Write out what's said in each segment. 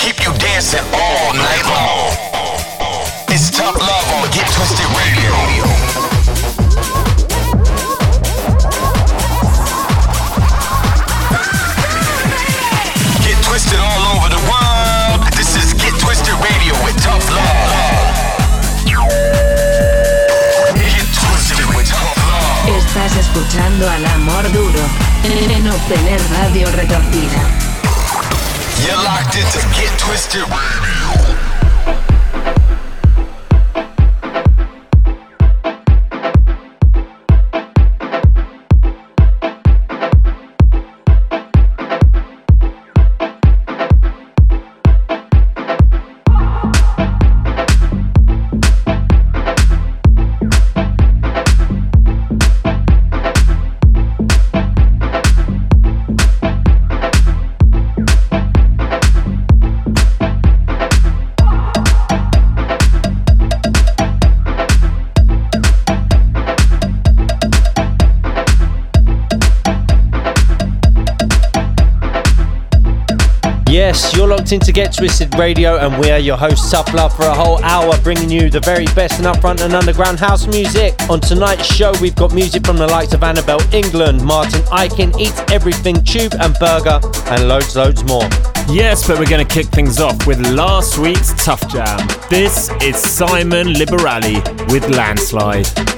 keep you dancing all night long. It's tough love on Get Twisted Radio. Get twisted all over the world. This is Get Twisted Radio with Tough Love. Get twisted with Tough Love. Estás escuchando al amor duro en Obtener Radio Retorcida. You're locked into Get Twisted Radio. Locked into Get Twisted Radio, and we are your hosts, Tough Love, for a whole hour, bringing you the very best in upfront and underground house music. On tonight's show, we've got music from the likes of Annabel Englund, Martin Ikin, Eats Everything, Tube and Berger, and loads, loads more. Yes, but we're going to kick things off with last week's Tough Jam. This is Simon Liberali with Landslide.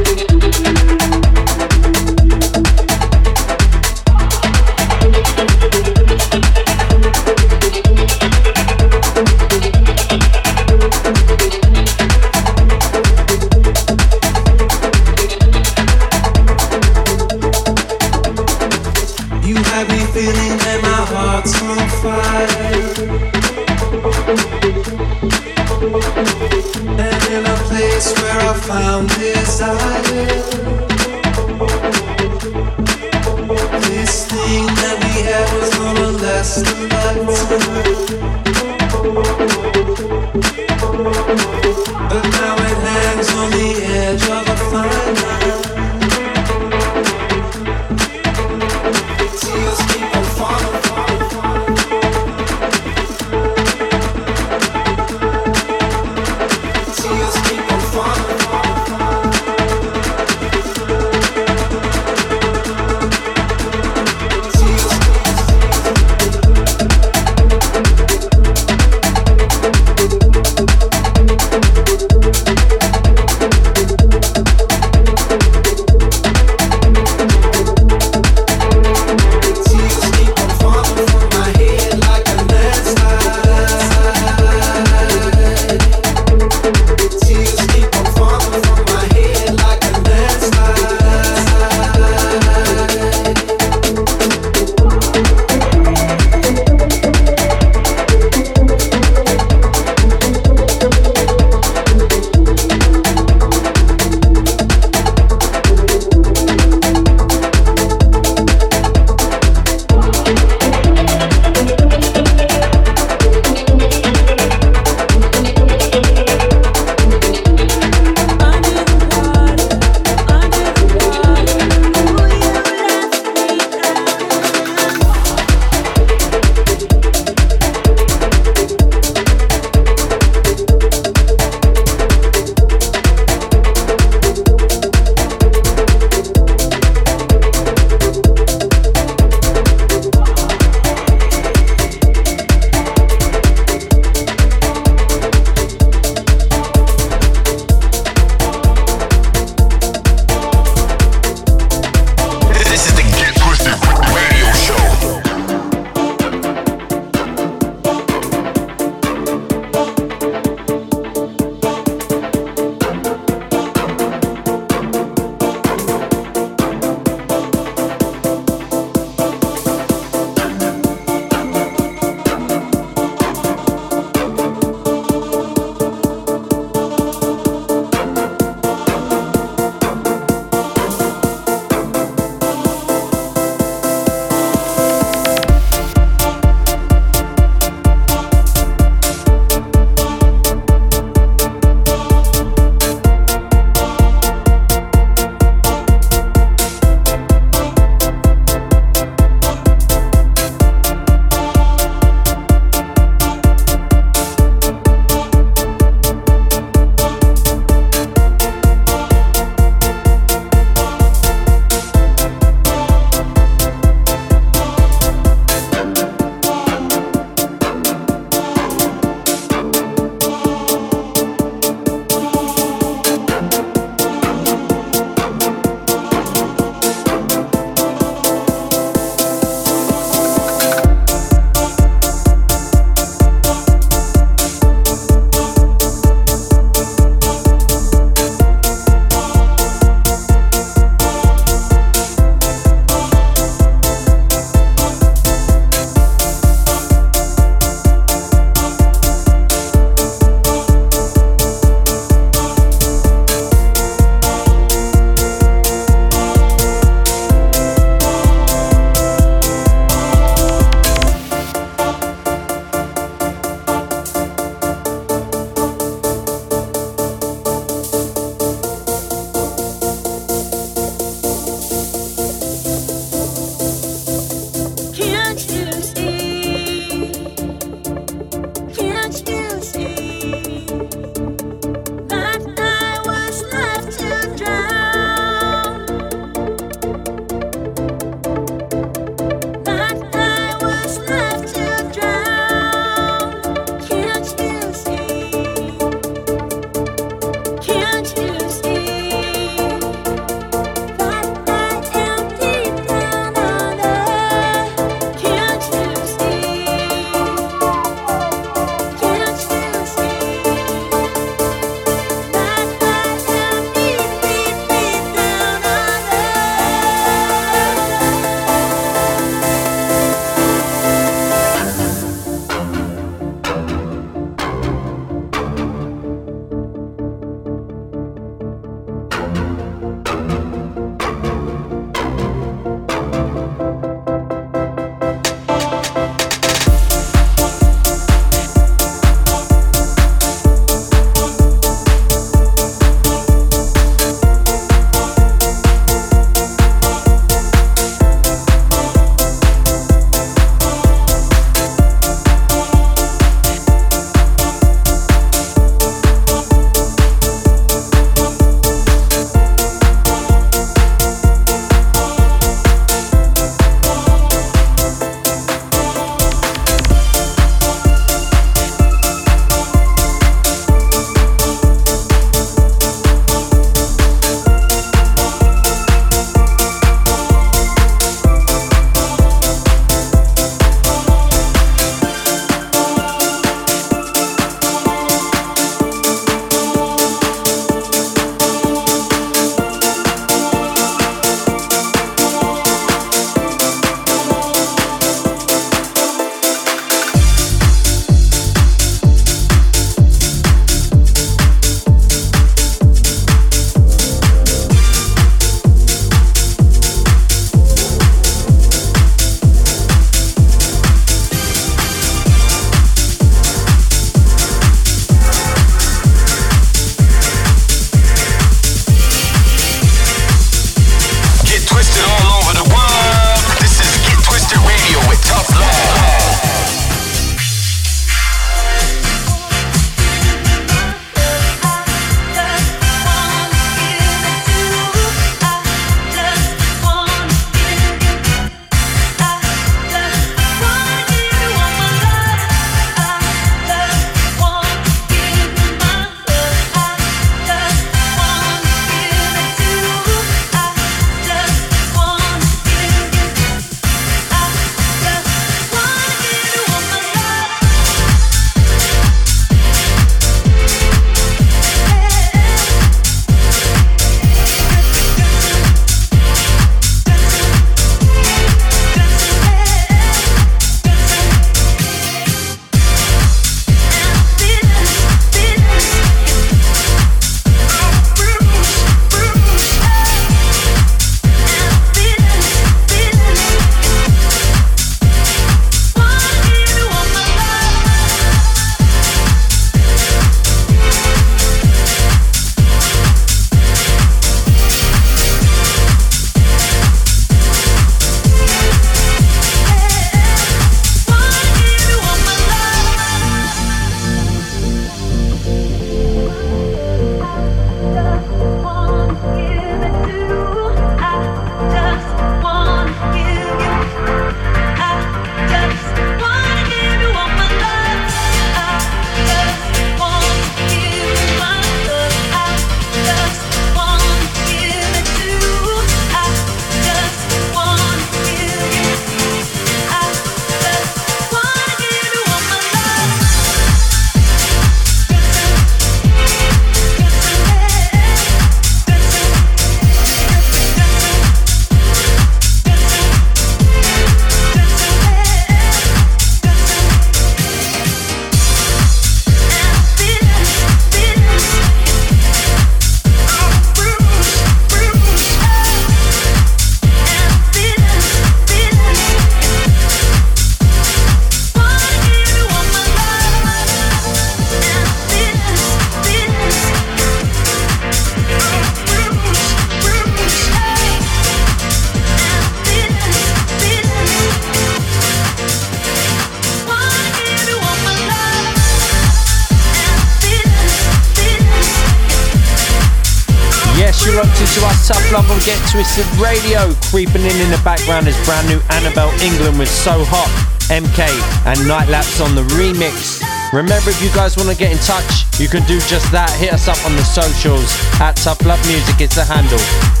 Twisted Radio. Creeping in in the background is brand new Annabel Englund with So Hot, MK, and Nightlapse on the remix. Remember, if you guys want to get in touch, you can do just that. Hit us up on the socials at Tough Love Music, it's the handle.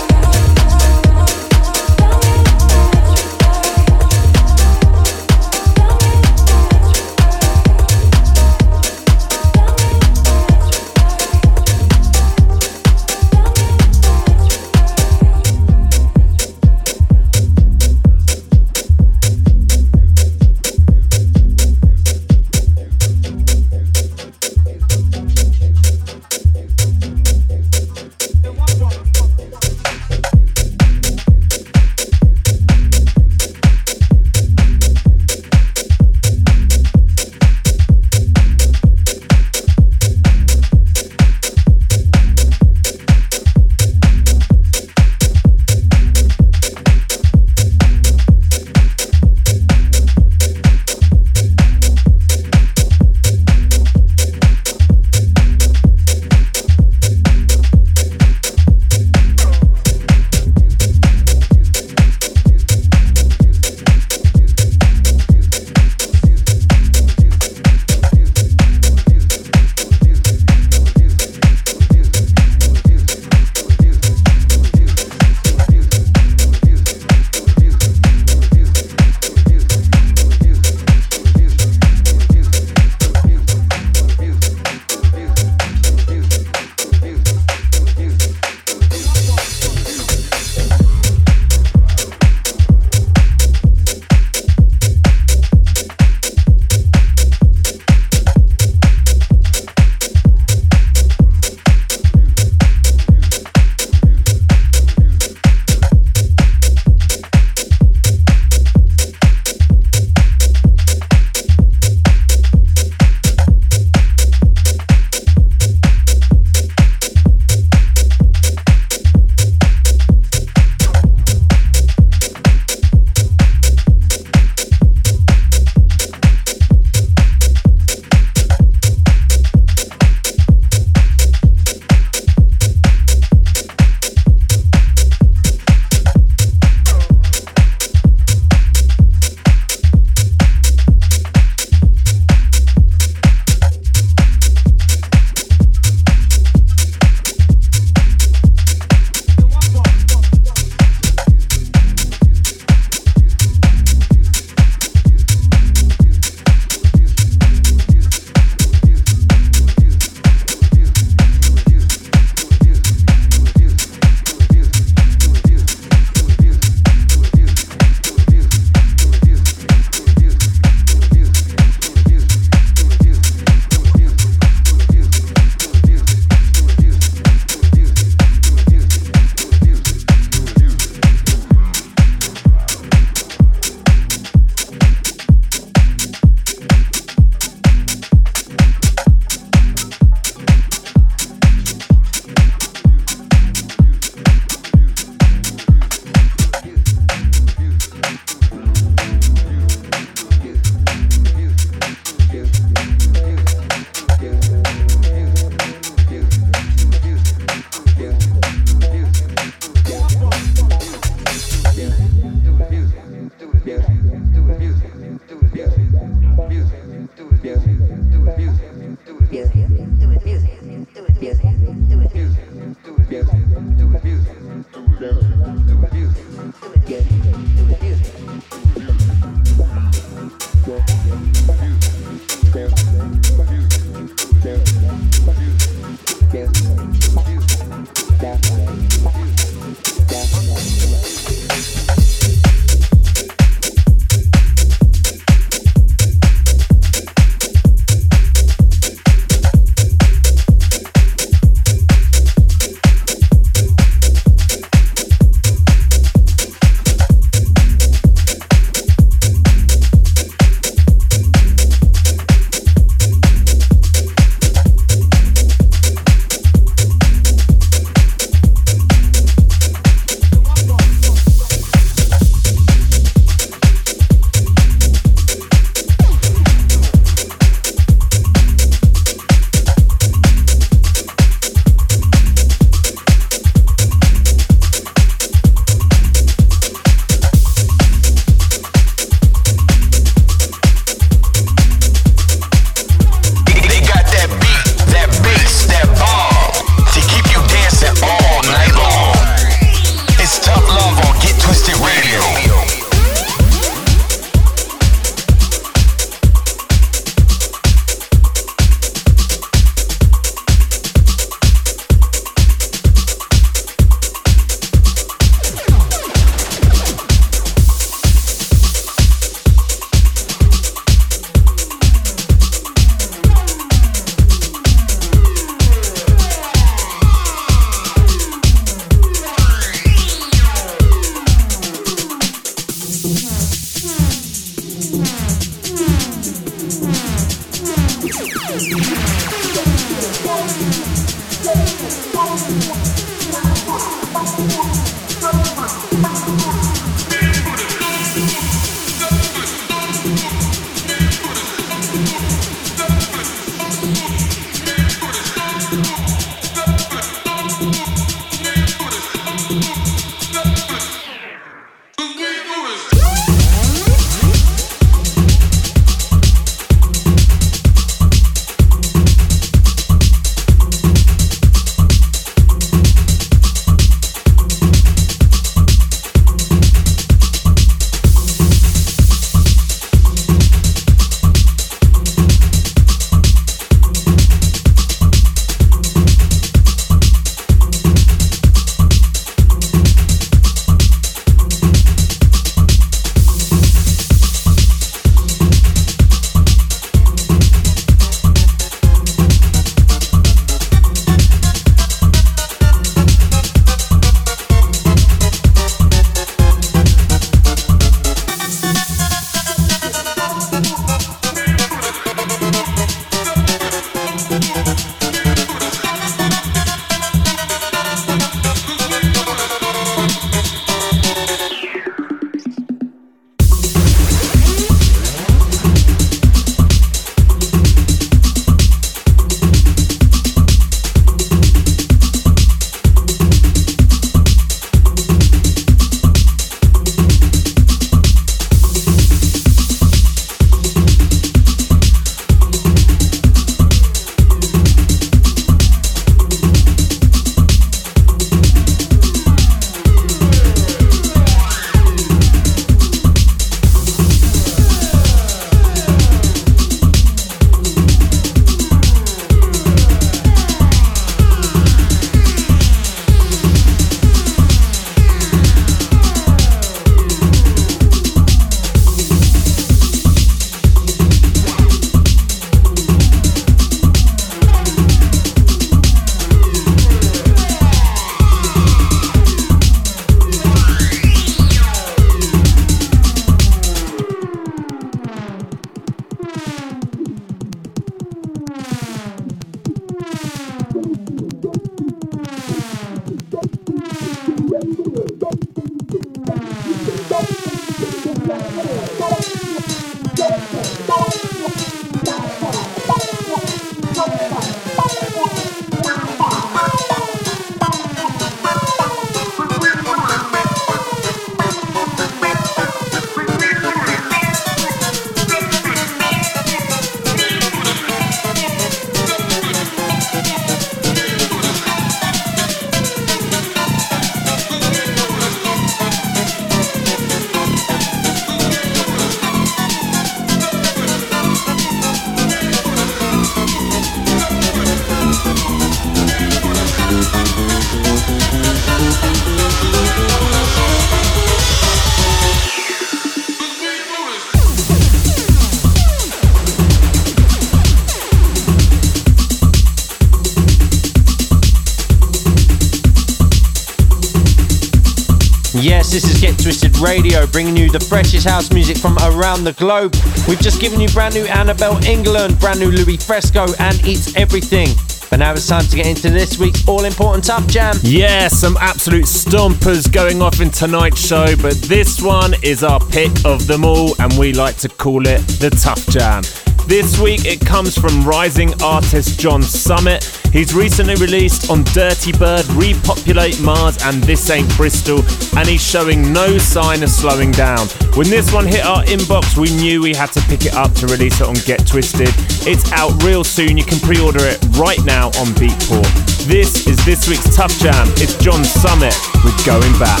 Radio, bringing you the freshest house music from around the globe. We've just given you brand new Annabel Englund, brand new Louis Fresco, and Eats Everything. But now it's time to get into this week's all important Tough Jam. Yeah, some absolute stompers going off in tonight's show, but this one is our pick of them all, and we like to call it the Tough Jam. This week it comes from rising artist John Summit. He's recently released on Dirty Bird, Repopulate Mars, and This Ain't Bristol, and he's showing no sign of slowing down. When this one hit our inbox, we knew we had to pick it up to release it on Get Twisted. It's out real soon. You can pre order it right now on Beatport. This is this week's Tough Jam. It's John Summit with Going Back.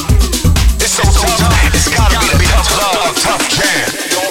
It's so tough, it's gotta be the tough love, tough jam.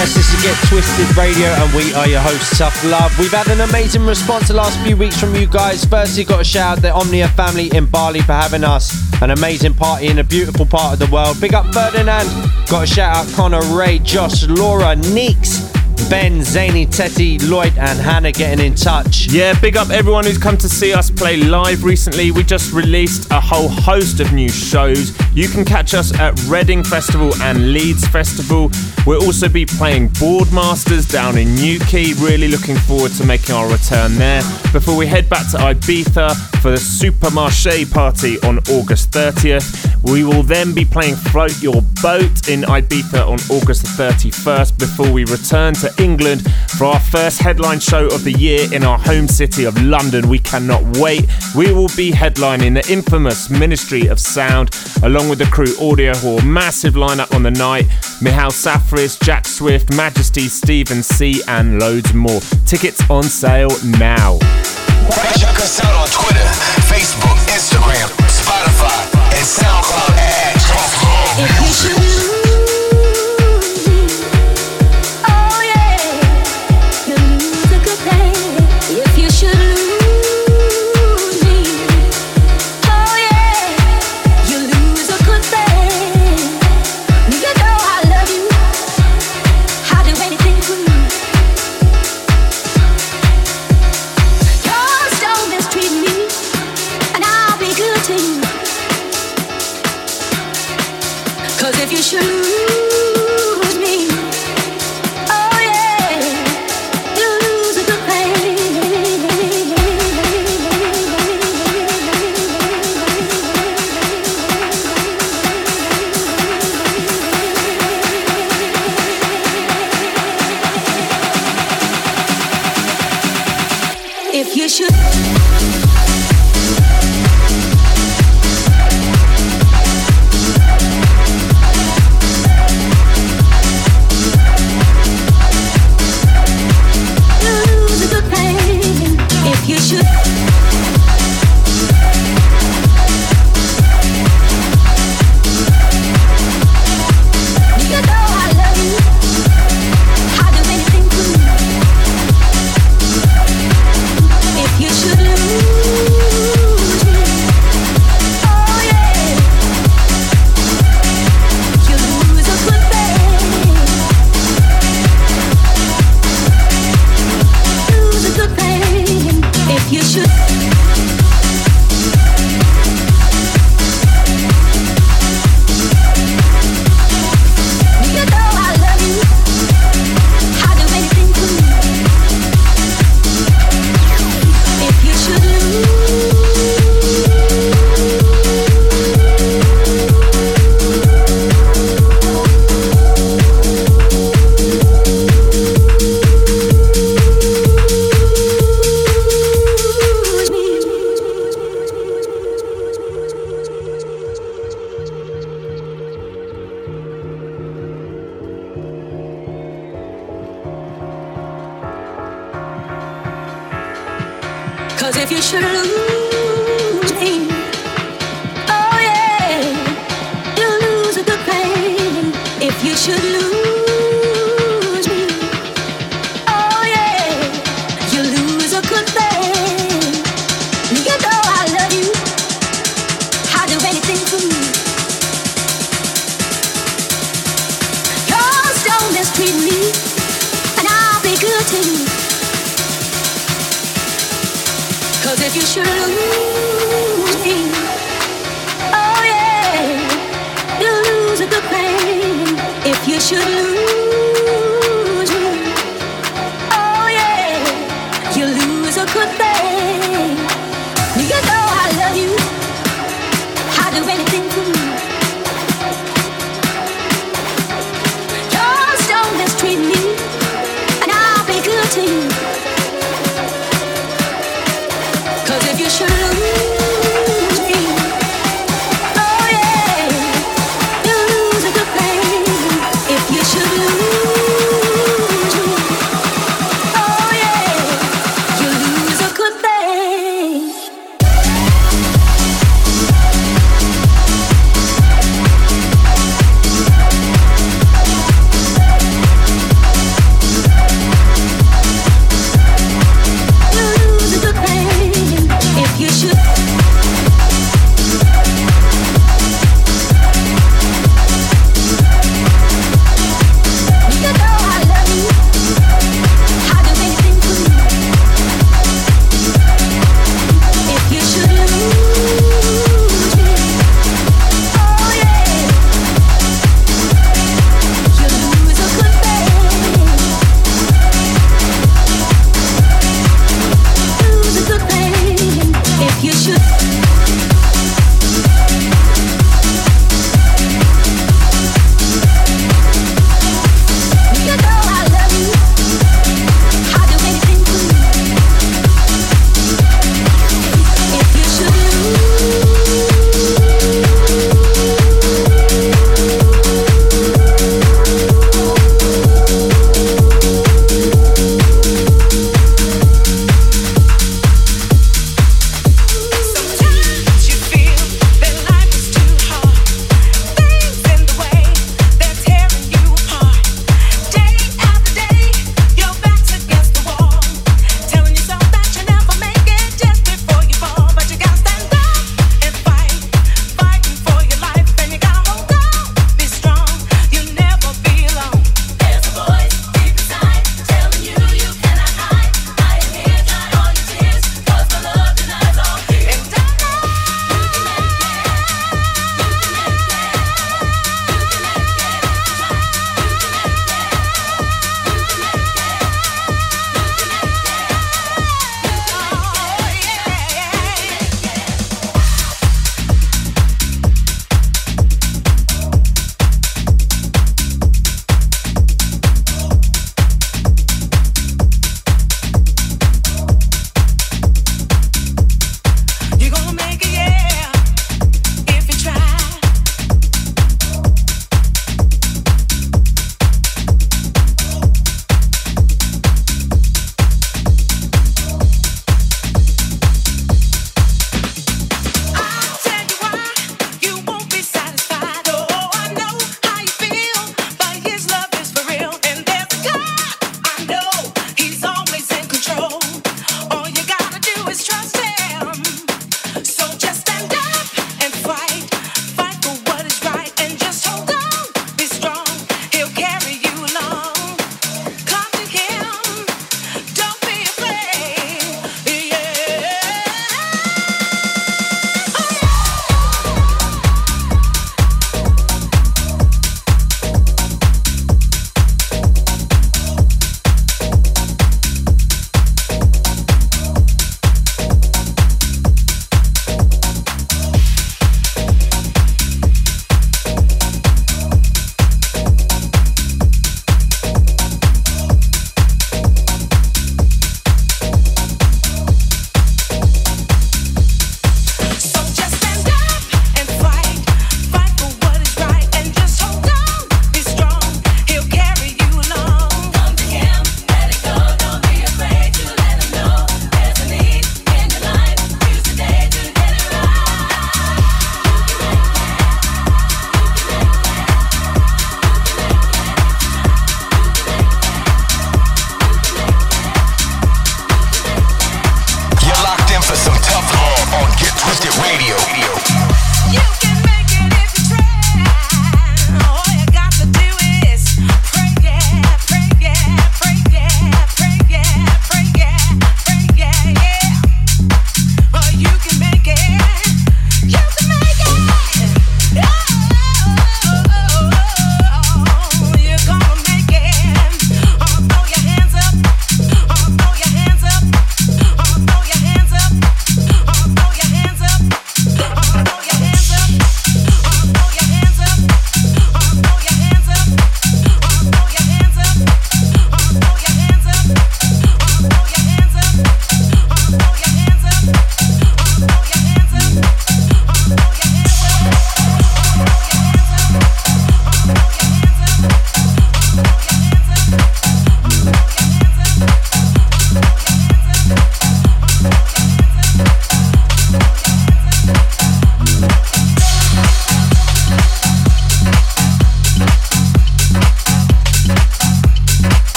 Get Twisted Radio, and we are your hosts, Tough Love. We've had an amazing response the last few weeks from you guys. Firstly, got a shout out the Omnia family in Bali for having us. An amazing party in a beautiful part of the world. Big up Ferdinand. Got a shout out Connor, Ray, Josh, Laura, Neeks. Ben, Zany, Tetty, Lloyd, and Hannah getting in touch. Yeah, big up everyone who's come to see us play live recently. We just released a whole host of new shows. You can catch us at Reading Festival and Leeds Festival. We'll also be playing Boardmasters down in Newquay. Really looking forward to making our return there before we head back to Ibiza for the Supermarché party on August 30th. We will then be playing Float Your Boat in Ibiza on August 31st before we return to England for our first headline show of the year in our home city of London. We cannot wait. We will be headlining the infamous Ministry of Sound along with the crew Audio Hall. Massive lineup on the night. Mihail Safris, Jack Swift, Majesty, Stephen C, and loads more. Tickets on sale now. Check us out on Twitter, Facebook, Instagram, Spotify, and SoundCloud at Tough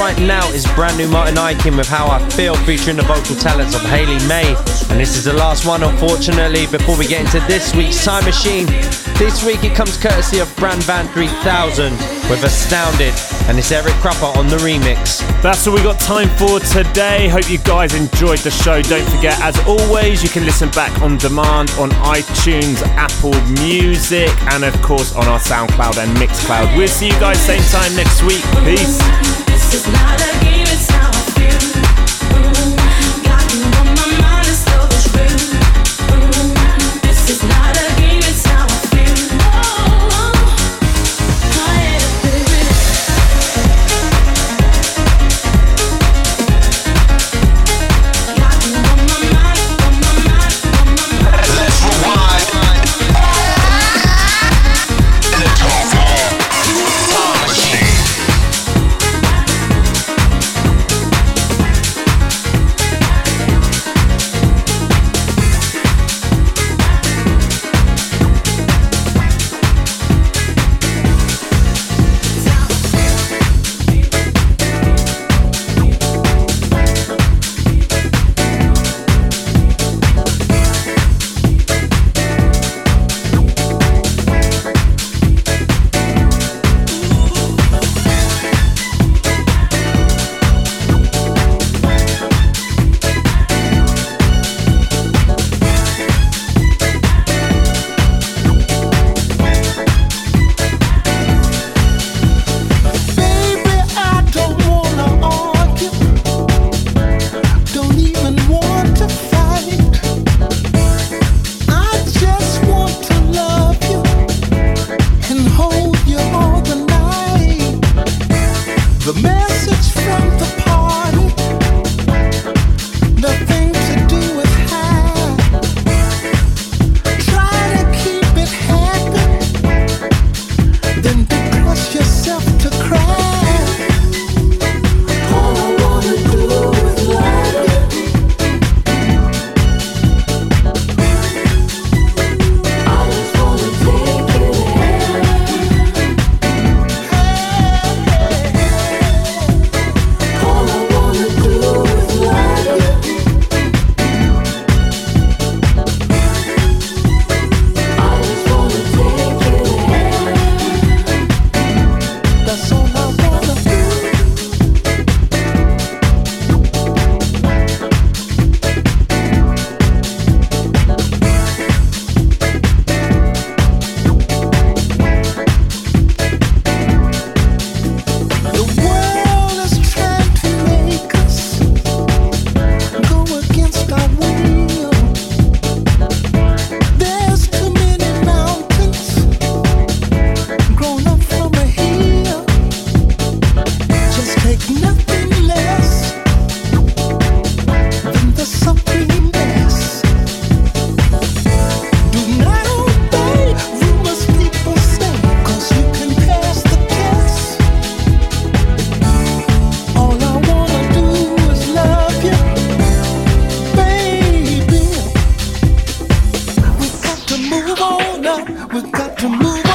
right now is brand new Martin Ikin with How I Feel featuring the vocal talents of Hayley May. And this is the last one, unfortunately, before we get into this week's Time Machine. This week it comes courtesy of Bran Van 3000 with Astounded, and it's Eric Kupper on the remix. That's all we got time for today. Hope you guys enjoyed the show. Don't forget, as always, you can listen back on demand on iTunes, Apple Music, and of course on our SoundCloud and Mixcloud. We'll see you guys same time next week. Peace. It's not a game, it's We got to move.